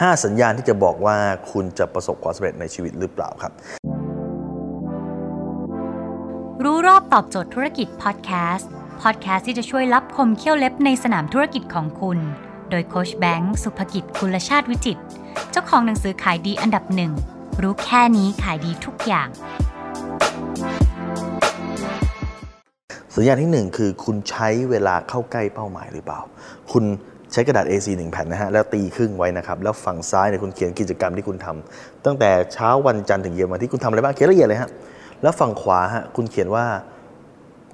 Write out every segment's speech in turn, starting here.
5 สัญญาณที่จะบอกว่าคุณจะประสบความสำเร็จในชีวิตหรือเปล่าครับ รู้รอบตอบโจทย์ธุรกิจพอดแคสต์พอดแคสต์ที่จะช่วยรับคมเขี้ยวเล็บในสนามธุรกิจของคุณ โดยโคชแบงค์สุภกิจคุลชาติวิจิต เจ้าของหนังสือขายดีอันดับหนึ่งรู้แค่นี้ขายดีทุกอย่าง สัญญาณที่1คือคุณใช้เวลาเข้าใกล้เป้าหมายหรือเปล่า คุณ ใช้กระดาษ A4 1แผ่นนะฮะแล้วตีครึ่งไว้นะครับ แล้วฝั่งซ้ายเนี่ยคุณเขียนกิจกรรมที่คุณทำตั้งแต่เช้าวันจันทร์ถึงเย็นวันที่คุณทำอะไรบ้างเขียนละเอียดเลยฮะแล้วฝั่งขวาฮะคุณเขียนว่า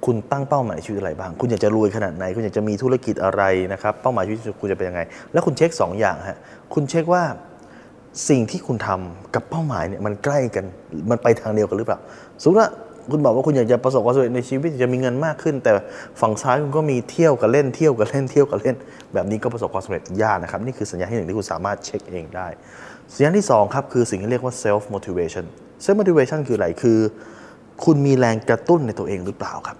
คุณตั้งเป้าหมายชีวิตอะไรบ้าง คุณอยากจะรวยขนาดไหน คุณอยากจะมีธุรกิจอะไรนะครับ เป้าหมายชีวิตคุณจะเป็นยังไง แล้วคุณเช็ค 2 อย่างฮะ คุณเช็คว่าสิ่งที่คุณทำกับเป้าหมายเนี่ยมันใกล้กัน มันไปทางเดียวกันหรือเปล่า สมมติว่า คุณบอกว่าคุณอยากจะประสบความสำเร็จในชีวิตจะมีเงินมากขึ้น แต่ฝั่งซ้ายคุณก็มีเที่ยวกับเล่นเที่ยวกับเล่นเที่ยวกับเล่น แบบนี้ก็ประสบความสำเร็จยากนะครับ นี่คือสัญญาณที่หนึ่งที่คุณสามารถเช็คเองได้ สัญญาณที่สองครับคือสิ่งที่เรียกว่า self motivation self motivation คืออะไรคือ คุณมีแรงกระตุ้นในตัวเองหรือเปล่าครับ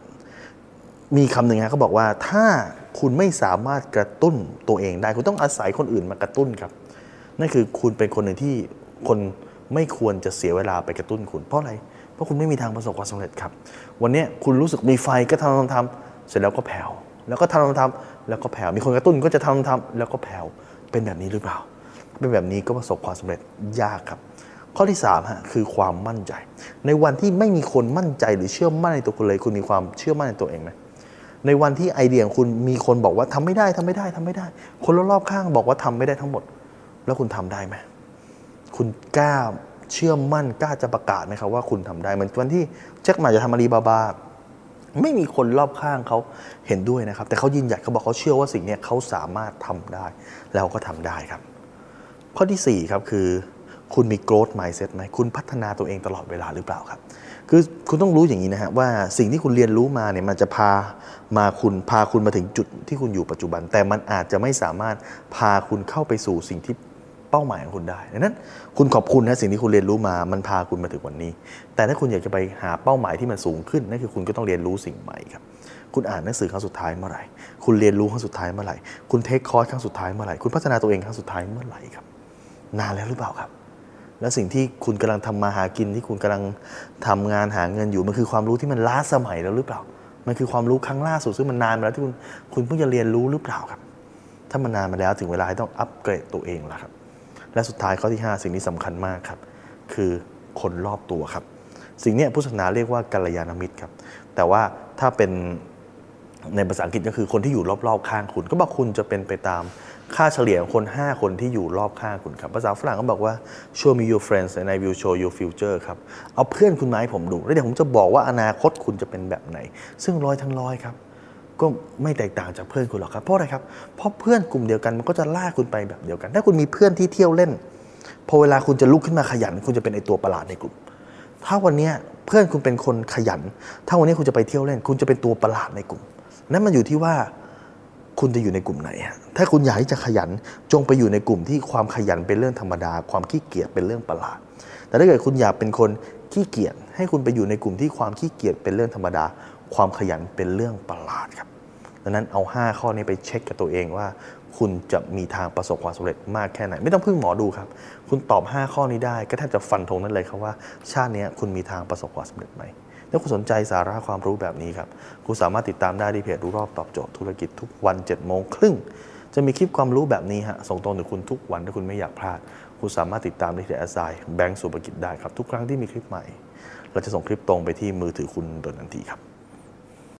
มีคำหนึ่งนะเขาบอกว่าถ้าคุณไม่สามารถกระตุ้นตัวเองได้ คุณต้องอาศัยคนอื่นมากระตุ้นครับนั่นคือคุณเป็นคนหนึ่งที่คนไม่ควรจะเสียเวลาไปกระตุ้นคุณเพราะอะไรเพราะคุณไม่มีทางประสบความสำเร็จครับ วันนี้คุณรู้สึกมีไฟก็ทำทำทำเสร็จแล้วก็แผ่วแล้วก็ทำทำทำแล้วก็แผ่วมีคนกระตุ้นก็จะทำทำแล้วก็แผ่วเป็นแบบนี้หรือเปล่าเป็นแบบนี้ก็ประสบความสำเร็จยากครับ ข้อที่3ฮะคือความมั่นใจ ในวันที่ไม่มีคนมั่นใจหรือเชื่อมั่นในตัวคุณเลยคุณมีความเชื่อมั่นในตัวเองไหมในวันที่ไอเดียของคุณมีคนบอกว่าทำไม่ได้ทำไม่ได้ทำไม่ได้ คนรอบข้างบอกว่าทำไม่ได้ทั้งหมด แล้วคุณทำได้ไหมคุณกล้า เชื่อมั่นกล้าจะประกาศไหมครับว่าคุณทำได้เหมือนวันที่แจ็คหมาจะทำอาลีบาบา ไม่มีคนรอบข้างเขาเห็นด้วยนะครับ แต่เขายืนหยัดเขาบอกเขาเชื่อว่าสิ่งนี้เขาสามารถทำได้ แล้วก็ทำได้ครับ ข้อที่4ครับคือคุณมี growth mindset ไหมคุณพัฒนาตัวเองตลอดเวลาหรือเปล่าครับ คือคุณต้องรู้อย่างนี้นะฮะว่าสิ่งที่คุณเรียนรู้มาเนี่ยมันจะพามาคุณพาคุณมาถึงจุดที่คุณอยู่ปัจจุบัน แต่มันอาจจะไม่สามารถพาคุณเข้าไปสู่สิ่งที่ ป้าหมายของคุณได้ดังนั้น คุณขอบคุณนะสิ่งที่คุณเรียนรู้มามันพาคุณมาถึงวันนี้ แต่ถ้าคุณอยากจะไปหาเป้าหมายที่มันสูงขึ้นนั่นคือคุณก็ต้องเรียนรู้สิ่งใหม่ครับคุณอ่านหนังสือครั้งสุดท้ายเมื่อไหร่ คุณเรียนรู้ครั้งสุดท้ายเมื่อไหร่ คุณเทคคอร์สครั้งสุดท้ายเมื่อไหร่ คุณพัฒนาตัวเองครั้งสุดท้ายเมื่อไหร่ครับ นานแล้วหรือเปล่าครับ แล้วสิ่งที่คุณกำลังทำมาหากินที่คุณกำลังทำงานหาเงินอยู่มันคือความรู้ที่มันล้าสมัยแล้วหรือเปล่า มันคือความรู้ครั้งล่าสุดซึ่งมันนานมาแล้วที่คุณคุณเพิ่งจะเรียนรู้หรือเปล่าครับ ถ้ามันนานมาแล้วถึงเวลาที่ต้องอัปเกรดตัวเองแล้วครับ และสุดท้ายข้อที่ 5 สิ่งนี้สำคัญมากครับ คือคนรอบตัวครับ สิ่งนี้พุทธศาสนาเรียกว่ากัลยาณมิตรครับ แต่ว่าถ้าเป็นในภาษาอังกฤษก็คือคนที่อยู่รอบๆข้างคุณ ก็บอกคุณจะเป็นไปตามค่าเฉลี่ยของคน 5 คนที่อยู่รอบข้างคุณครับ ภาษาฝรั่งก็บอกว่า show me your friends and I will show you future ครับ เอาเพื่อนคุณมาให้ผมดู แล้วเดี๋ยวผมจะบอกว่าอนาคตคุณจะเป็นแบบไหน ซึ่งร้อยทั้งร้อยครับ ก็ไม่แตกต่างจากเพื่อนคุณหรอกครับเพราะอะไรครับเพราะเพื่อนกลุ่มเดียวกันมันก็จะล่าคุณไปแบบเดียวกัน ถ้าคุณมีเพื่อนที่เที่ยวเล่นพอเวลาคุณจะลุกขึ้นมาขยัน คุณจะเป็นไอตัวประหลาดในกลุ่ม ถ้าวันนี้เพื่อนคุณเป็นคนขยัน ถ้าวันนี้คุณจะไปเที่ยวเล่น คุณจะเป็นตัวประหลาดในกลุ่ม นั่นมันอยู่ที่ว่าคุณจะอยู่ในกลุ่มไหน ถ้าคุณอยากที่จะขยันจงไปอยู่ในกลุ่มที่ความขยันเป็นเรื่องธรรมดา ความขี้เกียจเป็นเรื่องประหลาด แต่ถ้าเกิดคุณอยากเป็นคนขี้เกียจให้คุณไปอยู่ในกลุ่มที่ความขี้เกียจเป็นเรื่องธรรมดา ความขยันเป็นเรื่องประหลาดครับดังนั้นเอา 5 ข้อนี้ไปเช็คกับตัวเองว่า คุณจะมีทางประสบความสำเร็จมากแค่ไหน ไม่ต้องพึ่งหมอดูครับ คุณตอบ 5 ข้อนี้ได้ ก็แทบจะฟันธงนั่นเลยครับว่า ชาตินี้คุณมีทางประสบความสำเร็จไหมถ้าคุณสนใจสาระความรู้แบบนี้ครับคุณสามารถติดตามได้ที่เพจรู้รอบตอบโจทย์ธุรกิจทุกวัน7จ็ดโมงครึ่งจะมีคลิปความรู้แบบนี้ฮะส่งตรงถึงคุณทุกวันถ้าคุณไม่อยากพลาด คุณสามารถติดตามได้ที่แอสไซแบงก์สุภกิจได้ครับทุกครั้งที่มีคลิปใหม่ เราจะส่งคลิปตรงไปที่มือถือคุณโดยทันทีครับ